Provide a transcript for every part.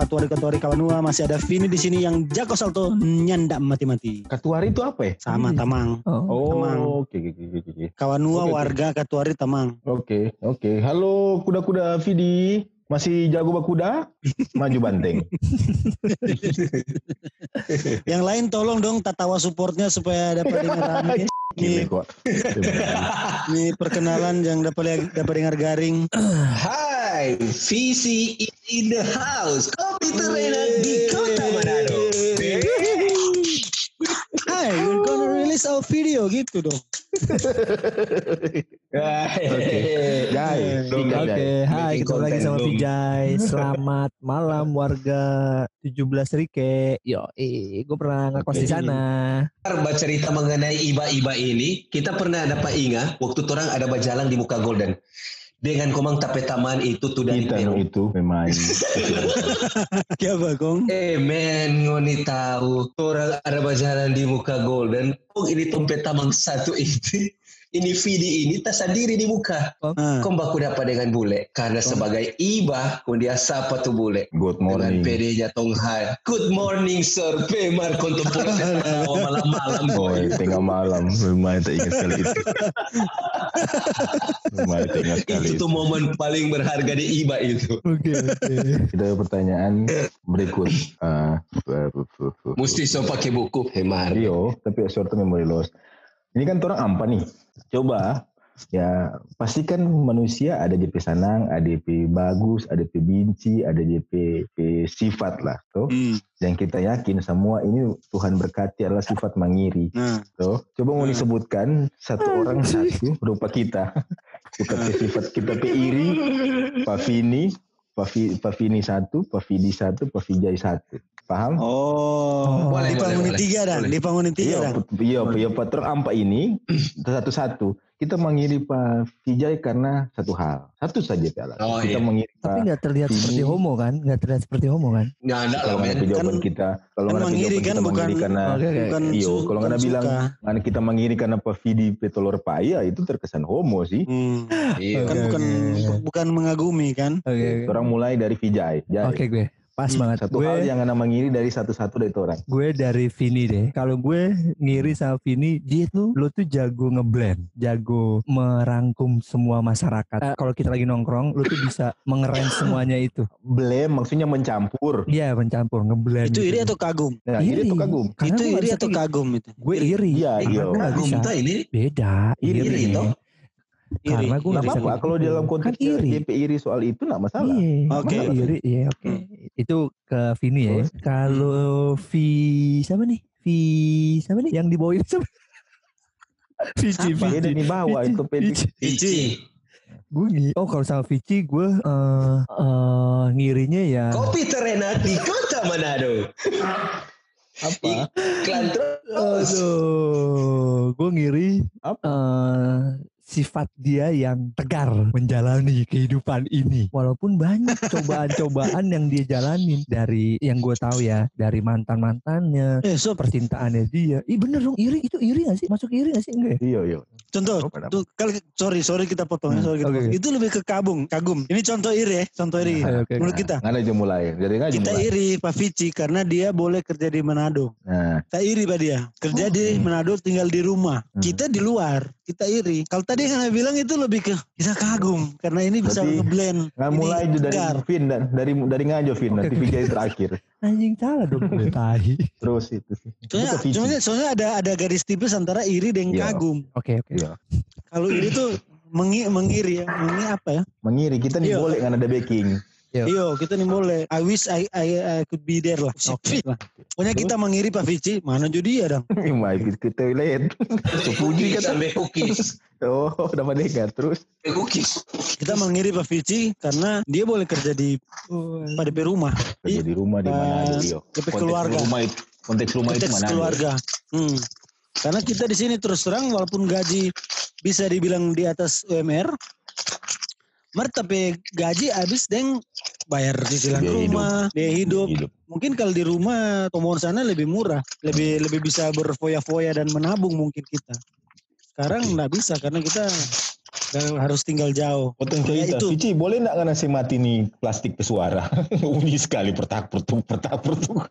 katuari-katuari kawanua masih ada Vini di sini yang jago salto nyanda mati-mati. Katuari itu apa ya? Sama Tamang. Oh. Tamang. Oh, oke oke oke oke. Kawanua Oke, oke. warga Katuari Tamang. Oke, oke. Halo kuda-kuda Vidi. Masih jago bakuda? Maju banteng. Yang lain tolong dong tatawa supportnya supaya dapat dengar rame. Gile Nih, kok. nih perkenalan yang dapat dapat dengar garing. Hai, Visi is in the house. Kopi terenak di kota Manado. Hai, we're gonna release our video gitu dong. Oke. Tinggal Oke, hai ketemu lagi sama. Vijay. Selamat malam warga 17 Rike. Yo, eh, gue pernah ngekos di sana. Baca cerita mengenai iba-iba ini, kita pernah dapat ingat waktu orang ada berjalan di muka Golden. Dengan komang tape taman itu tuh dari Kita Peru. itu memang Siapa kong? Eh men, ngoni tahu. Orang ada berjalan di muka Golden. Oh ini tempat taman satu ini. Ini Vidi ini tak sendiri di muka. Ah. Kau baku dapat dengan bule. Karena sebagai iba, kau dia sapa tuh bule. good Dengan morning. PD-nya Tong Hai. Good morning sir. Pemar kontemporer malam-malam. Oh, boy. tengah malam. Memang tak ingat sekali itu. Memang tak ingat sekali Itu itu. momen paling berharga di IBA itu. Oke, oke. Kita ada pertanyaan berikut. Ah, Mesti so pakai buku Hemar. Rio, tapi short memory loss. Ini kan orang ampa nih. Coba ya pastikan manusia ada JP sanang, ada JP bagus, ada JP benci, ada JP JP sifat lah. Tuh. Hmm. Dan kita yakin semua ini Tuhan berkati adalah sifat mengiri. Nah, Tuh. Coba mau Hmm. disebutkan satu orang satu berupa kita. Bukan ke sifat kita pe iri, Pak Vini, Pak Vi- Pak Vini satu, Pak Vidi satu, Pak Vijay satu. Paham? Oh, Boleh, di bangunin tiga dah, Boleh. di bangunin tiga Iya, dah. iya, iya, patron ampa ini satu-satu. Kita mengiri Pak Vijay karena satu hal, satu saja Pak. Oh, kita iya. mengiri Tapi nggak terlihat Ini- seperti homo kan? Nggak terlihat seperti homo kan? Nah, enggak lah Kalau nggak ada jawaban Kan- kita, kalau kan nggak ada mengiri jawaban kan kita bukan- mengiri karena. Bukan iyo. su- Kalau nggak ada bukan bilang, karena kita mengiri karena Pak Vidi Petolor Paya itu terkesan homo sih. Hmm. Iya. Kan Oke, bukan oke. bukan mengagumi kan? Oke. Orang mulai dari Vijay. Oke, gue. Pas Hmm, banget. Satu hal gue, yang kena mengiri dari satu-satu dari itu orang. gue dari Vini deh. Kalau gue ngiri sama Vini, dia tuh lo tuh jago ngeblend, jago merangkum semua masyarakat. Eh, kalau kita lagi nongkrong, lo tuh bisa mengerem semuanya itu. Blame maksudnya mencampur. Iya, mencampur, ngeblend. Itu gitu. iri atau kagum? Nah, iri Iri. itu kagum. Karena itu iri atau kayak- kagum itu? Gue iri. Iya, Karena iya. Kagum ini? Beda. Iri Iri. Itu. Karena gue Nggak bisa apa-apa kayak kalau dalam Kan konteks iri. JP iri soal itu nggak masalah. Iya, Oke. masa iri, iya oke. Hmm. Itu ke Vini ya. Kalau V siapa nih? V siapa nih? Yang dibawain siapa? Vici, Siapa? Dia di bawah itu. Vici. Ici. Gue Oh kalau sama Vici gue eh eh, ngirinya ya. Kopi terenak di kota Manado. Apa? Iklan terus. Aduh, gue ngiri Apa? eh, sifat dia yang tegar menjalani kehidupan ini. Walaupun banyak cobaan-cobaan yang dia jalanin dari yang gue tahu ya dari mantan mantannya, Eh, so, percintaannya dia. Ih bener dong iri itu iri gak sih? Masuk iri gak sih? Enggak ya? Iya, iya. contoh, Oh, tuh, kali, sorry, sorry kita potong, Hmm, sorry kita potong. Itu lebih ke kagum, kagum. Ini contoh iri ya, contoh iri. Oke, oke. Menurut kita, Nggak ada mulai. Jadi nggak kita mulai. iri Pak Vici karena dia boleh kerja di Manado. Nah, Kita iri Pak dia, kerja di Manado tinggal di rumah. Hmm. Kita di luar, kita iri. Kalau tadi yang Anda bilang itu lebih ke kita kagum karena ini bisa Berarti ngeblend. nggak Ini mulai itu dari tegar. Vin dan dari dari ngajo Vin nanti. Vijay terakhir. Anjing salah dong gue tahi. Terus itu sih. Soalnya, Itu soalnya, soalnya ada ada garis tipis antara iri dan Iya. kagum. Oke oke. Iya. Kalau iri tuh mengi, mengiri ya, mengi apa ya? Mengiri kita nih Iya. boleh nggak ada backing. Iya. Iyo, kita nih boleh. I wish I, I, I could be there lah. Oke. lah. Pokoknya kita mengiri Pak Vici, mana jadi ya dong. Mai ke toilet. Sepuji kan. sampai cookies. Oh, udah mendengar terus. Cookies. Kita mengiri Pak Vici karena dia boleh kerja di pada DP rumah. Kerja di rumah di mana aja Rio. DP Konteks keluarga. rumah itu konteks rumah itu Konteks mana? keluarga. Hmm. Karena kita di sini terus terang walaupun gaji bisa dibilang di atas UMR, mer tapi gaji habis deng bayar cicilan Biaya rumah, biaya hidup. Hidup. Mungkin kalau di rumah tombol sana lebih murah, lebih lebih bisa berfoya-foya dan menabung mungkin kita. Sekarang nggak bisa karena kita Dan harus tinggal jauh. Potong Ya, cerita. itu. Vici, boleh nggak karena si mati nih plastik pesuara? Bunyi sekali pertak pertuk pertak pertuk.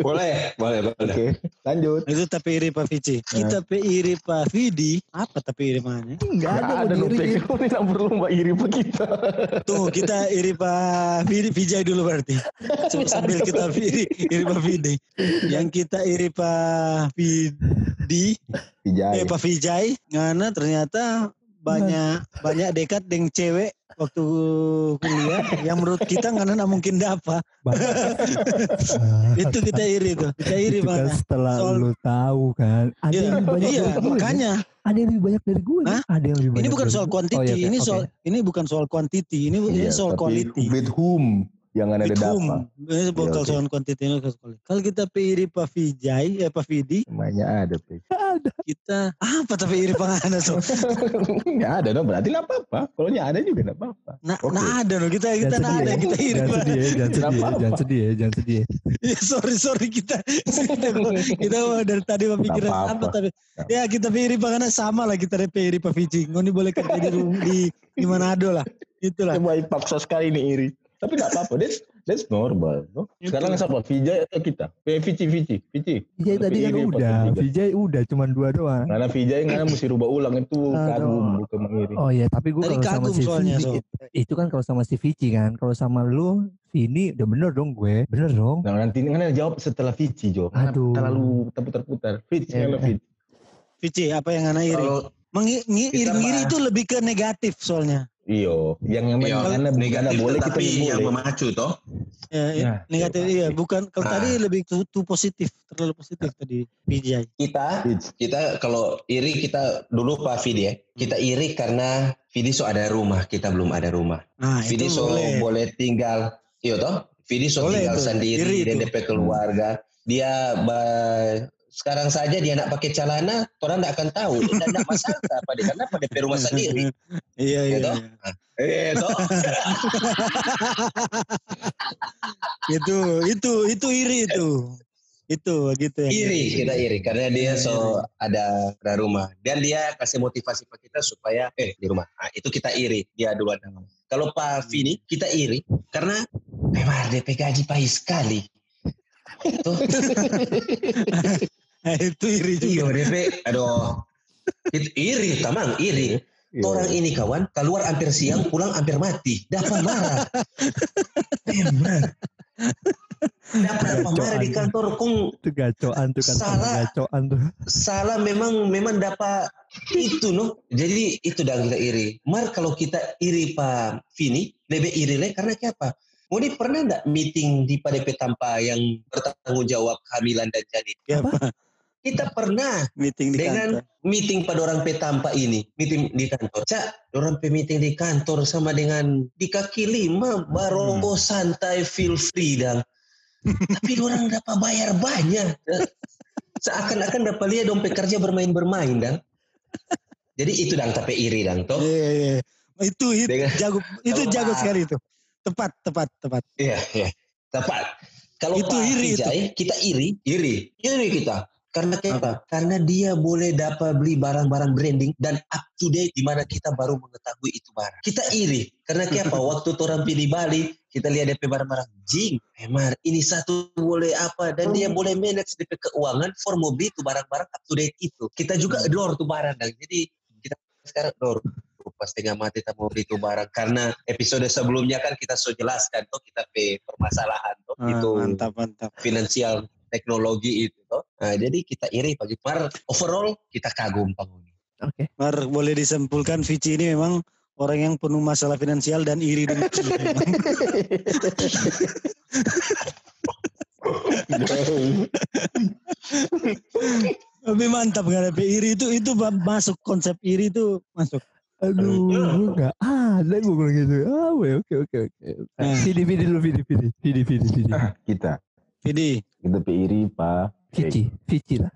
Boleh, boleh, boleh. Oke, lanjut. Itu tapi iri Pak Vici. Kita pe iri Pak Vidi. Apa tapi iri mana? Enggak ada, Nggak ada. Pek. Kau tidak berlomba iri apa kita. Tunggu kita iri Pak Vidi, Vijay dulu berarti. Sambil kita iri, iri Pak Vidi. Yang kita iri Pak Vidi, Vijay. eh Pak Vijay. Ngana ternyata banyak banyak dekat dengan cewek waktu kuliah yang menurut kita nggak mungkin dapat. Itu kita iri tuh. Kita iri itu kan banget. setelah Soal- lu tahu kan. Ada Iya, yang lebih banyak iya, dari gue. makanya. Ada yang lebih banyak dari gue. Hah? Ada yang lebih banyak. Ini bukan soal quantity, Oh, iya, oke, ini soal ini bukan soal quantity, ini ini Iya, soal quality. With whom? Jangan ada dapat. Ini Iya, oke. soal quality. Kalau kita iri Pak Vijay, eh Pak Vidi, Semuanya ada, Pek. kita apa tapi iri pangana so? Nggak ada dong, berarti nggak apa-apa. Kalau nggak ada juga nggak apa-apa. Nah, Oke. nah ada loh kita kita Jangan nah ada sedih ya. kita iri Jangan Pak. sedih ya, jangan sedih ya, jangan sedih ya, jangan sedih ya. Ya, sorry sorry kita kita, kita dari tadi Nggak apa apa-apa. tapi ya kita iri pangana sama lah kita DP iri Pak Vijay. Ini boleh kerja di di di Manado lah. Itulah. Coba paksa sekali nih iri. Tapi nggak apa-apa, that's, that's normal. no? Sekarang siapa? Vijay atau kita? Eh, Vici, Vici, Vici. Vijay tadi kan udah? Vijay udah, cuman dua doang. Karena Vijay karena mesti rubah ulang itu kagum bukan mengiri. Oh iya, tapi gue kalau sama si soalnya, Vidi, so. itu kan kalau sama si Vici kan, kalau sama lu, Vini udah bener dong gue, bener dong. Nah nanti kan jawab setelah Vici Jo. Karena Aduh. Terlalu terputar-putar. Vici, Ya, kalau ya. Vici. Vijay apa yang anak iri? Kalau Mengi- ngi- Kita iri-iri mah- itu lebih ke negatif soalnya. Iyo, yang yang Iya, bukan negatif boleh kita yang boleh. memacu toh. Ya, Ya, negatif coba. iya bukan kalau Ah. tadi lebih tuh, tuh positif terlalu positif tadi Vijay. Kita kita kalau iri kita dulu Pak Vidi ya. Kita iri karena Vidi so ada rumah, kita belum ada rumah. Nah Vidi itu so boleh. boleh tinggal, iya toh. Vidi so Boleh tinggal tuh, sendiri iri dan itu. DP keluarga. Dia ba- sekarang saja dia nak pakai celana, orang tidak akan tahu. Dia tidak masalah apa dia karena pada DP rumah sendiri. Iya iya. Ya toh? iya. Eh, itu itu itu iri itu. Itu gitu ya. iri kita iri karena dia Iya, so ada ada rumah dan dia kasih motivasi ke kita supaya eh di rumah nah, itu kita iri dia duluan kalau Pak Vini kita iri karena memang DP gaji pahit sekali Nah, itu iri iya juga. DP aduh. Itu iri tamang iri. Iya. orang ini kawan keluar hampir siang pulang hampir mati. Dapat marah. Memang dapat marah di kantor? Kung Itu gacoan tuh kan, Salah. gacoan tuh. salah memang memang dapat itu no jadi itu dah kita iri. Mar kalau kita iri pak Vini lebih iri le karena apa? Moni pernah enggak meeting di PDP Tampa yang bertanggung jawab kehamilan dan janin? Ya, Pak. Kita pernah meeting di dengan kantor. meeting pada orang petampa ini meeting di kantor. Cak orang pe meeting di kantor sama dengan di kaki lima baru santai feel free dan tapi orang dapat bayar banyak. Seakan-akan dapat lihat dompet kerja bermain-bermain dan jadi itu dang tapi iri dang toh. Iya iya. Itu itu Dengan- jago itu jago sekali itu. Tepat tepat tepat. iya iya. Tepat. Kalau Itu iri itu. Kita iri iri. Iri kita karena kenapa? Karena dia boleh dapat beli barang-barang branding dan up to date di mana kita baru mengetahui itu barang. Kita iri karena kenapa? Waktu orang pilih Bali, kita lihat DP barang-barang, jing, emang ini satu boleh apa dan dia boleh manage DP keuangan for mau beli itu barang-barang up to date itu. Kita juga adore tuh barang dan jadi kita sekarang adore pas tengah mati kita mau beli itu barang karena episode sebelumnya kan kita so jelaskan tuh kita pe permasalahan tuh Ah, itu mantap mantap. finansial teknologi itu toh. Nah, jadi kita iri pagi par overall kita kagum panguni. Oke. Mar boleh disimpulkan Vici ini memang orang yang penuh masalah finansial dan iri dengan memang. Tapi mantap nggak ada iri itu itu masuk konsep iri itu masuk. Aduh, gue gak ada gue bilang gitu. Ah, weh, oke, oke, oke. Hmm. Vidi, Vidi dulu, Vidi, Vidi. Vidi, Vidi, Vidi. Kita. Vidi Kita iri Pak. Vici, Vici lah.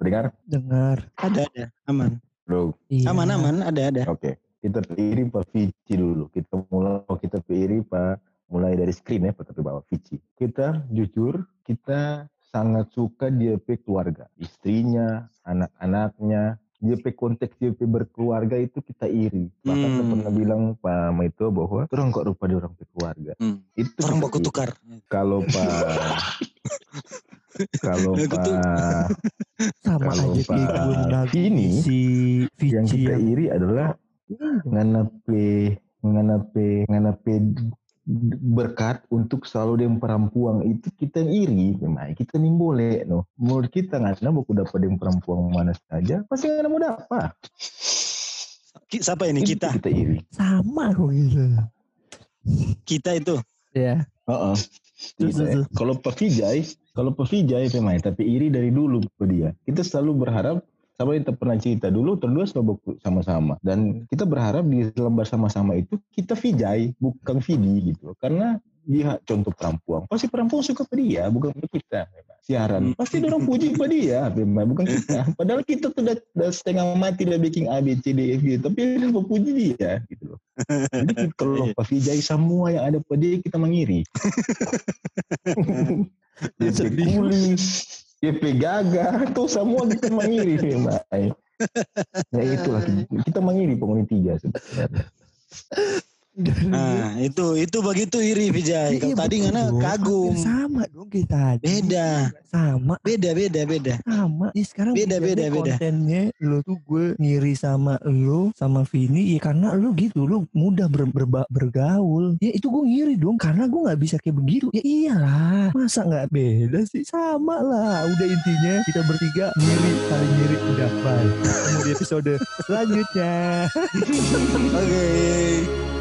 Pendengar? Dengar. ada ada aman Bro. Iya. aman aman ada ada. Oke. Kita iri Pak Vici dulu. Kita mulai oh, kita iri Pak mulai dari screen ya Pak tapi bawa Vici. Kita jujur kita sangat suka dia keluarga, istrinya, anak-anaknya. JP konteks JP berkeluarga itu kita iri. Bahkan saya Hmm. pernah bilang Pak Maito bahwa orang kok rupa dia orang berkeluarga. Hmm. Itu Orang baku tukar. Kalau Pak kalau Pak Sama Kalau aja Pak menagih Vini, si yang kita iri adalah nganape nganape nganape berkat untuk selalu yang perampuang itu kita iri memang kita nih boleh no menurut kita nggak ada buku dapat yang perampuang mana saja pasti nggak mau dapat Siapa ini kita? kita iri sama kok gitu. Kita itu. Ya. Kita, terus, ya. kalau Pak Vijay kalau Pak Vijay memang tapi iri dari dulu ke dia kita selalu berharap sama yang kita pernah cerita dulu beku- sama-sama. Dan kita berharap di dalam bersama-sama itu kita Vijay bukan Vidi gitu karena dia contoh perempuan pasti perempuan suka pada dia bukan pada kita. Memang. siaran Hmm. pasti orang puji pada dia memang bukan kita. Padahal kita tuh udah, udah setengah mati udah bikin A B C D E F G tapi dia memuji dia gitu loh. Jadi kita- kalau Pak Vijay semua yang ada pada dia kita mengiri. DP Kuli, DP Gaga, tuh semua kita mengiri memang. Ya itulah kita mengiri penghuni tiga sebenarnya. Nah, itu itu begitu iri Vijay. Kalau Iya, tadi ngana kagum. Sama dong tadi. Beda. Sama. Beda beda beda. Sama. Ih, sekarang Beda, beda, beda. kontennya lo tuh gue ngiri sama lo sama Vini ya karena lo gitu lo mudah ber- berba- bergaul. Ya itu gue ngiri dong karena gue nggak bisa kayak begitu. Ya iyalah. Masa nggak beda sih? Sama lah. Udah intinya kita bertiga ngiri saling ngiri udah bye. Ketemu di episode selanjutnya. Oke.